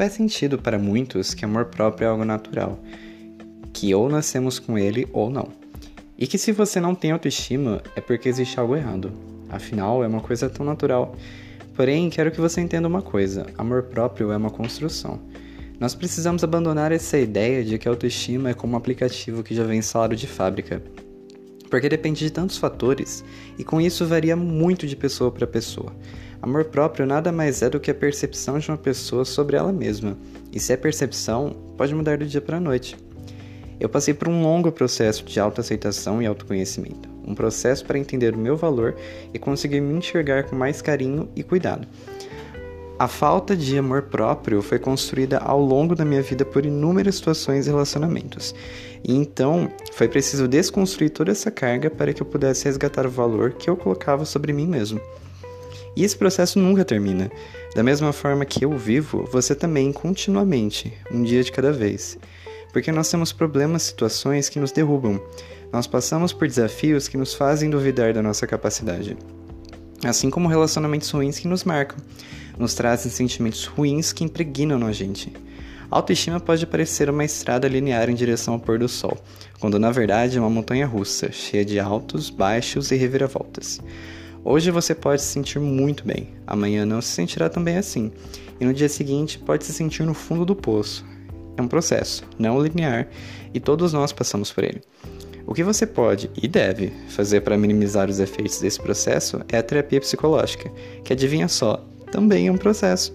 faz sentido para muitos que amor próprio é algo natural, que ou nascemos com ele ou não. E que se você não tem autoestima é porque existe algo errado. Afinal, é uma coisa tão natural. Porém, quero que você entenda uma coisa: amor próprio é uma construção. Nós precisamos abandonar essa ideia de que a autoestima é como um aplicativo que já vem instalado de fábrica. Porque depende de tantos fatores e com isso varia muito de pessoa para pessoa. Amor próprio nada mais é do que a percepção de uma pessoa sobre ela mesma. E se é percepção, pode mudar do dia para a noite. Eu passei por um longo processo de autoaceitação e autoconhecimento, um processo para entender o meu valor e conseguir me enxergar com mais carinho e cuidado. A falta de amor próprio foi construída ao longo da minha vida por inúmeras situações e relacionamentos. E então foi preciso desconstruir toda essa carga para que eu pudesse resgatar o valor que eu colocava sobre mim mesmo. E esse processo nunca termina. Da mesma forma que eu vivo, você também continuamente, um dia de cada vez. Porque nós temos problemas, situações que nos derrubam. Nós passamos por desafios que nos fazem duvidar da nossa capacidade. Assim como relacionamentos ruins que nos marcam nos trazem sentimentos ruins que impregnam a gente. A autoestima pode parecer uma estrada linear em direção ao pôr do sol, quando na verdade é uma montanha russa, cheia de altos, baixos e reviravoltas. Hoje você pode se sentir muito bem, amanhã não se sentirá tão bem assim, e no dia seguinte pode se sentir no fundo do poço. É um processo, não linear, e todos nós passamos por ele. O que você pode e deve fazer para minimizar os efeitos desse processo é a terapia psicológica, que adivinha só, também é um processo.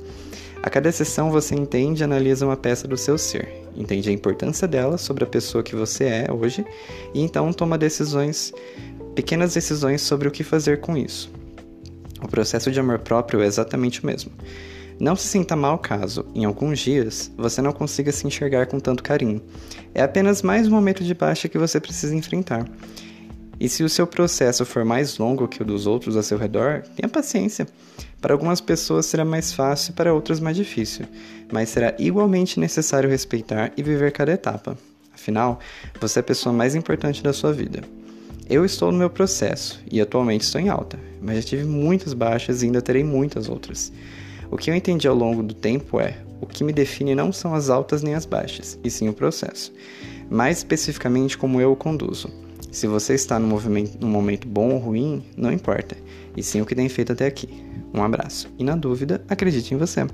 A cada sessão você entende e analisa uma peça do seu ser, entende a importância dela sobre a pessoa que você é hoje e então toma decisões, pequenas decisões sobre o que fazer com isso. O processo de amor próprio é exatamente o mesmo. Não se sinta mal caso, em alguns dias, você não consiga se enxergar com tanto carinho. É apenas mais um momento de baixa que você precisa enfrentar. E se o seu processo for mais longo que o dos outros ao seu redor, tenha paciência. Para algumas pessoas será mais fácil, para outras mais difícil, mas será igualmente necessário respeitar e viver cada etapa. Afinal, você é a pessoa mais importante da sua vida. Eu estou no meu processo e atualmente estou em alta, mas já tive muitas baixas e ainda terei muitas outras. O que eu entendi ao longo do tempo é: o que me define não são as altas nem as baixas, e sim o processo. Mais especificamente, como eu o conduzo. Se você está num, num momento bom ou ruim, não importa, e sim o que tem feito até aqui. Um abraço e, na dúvida, acredite em você.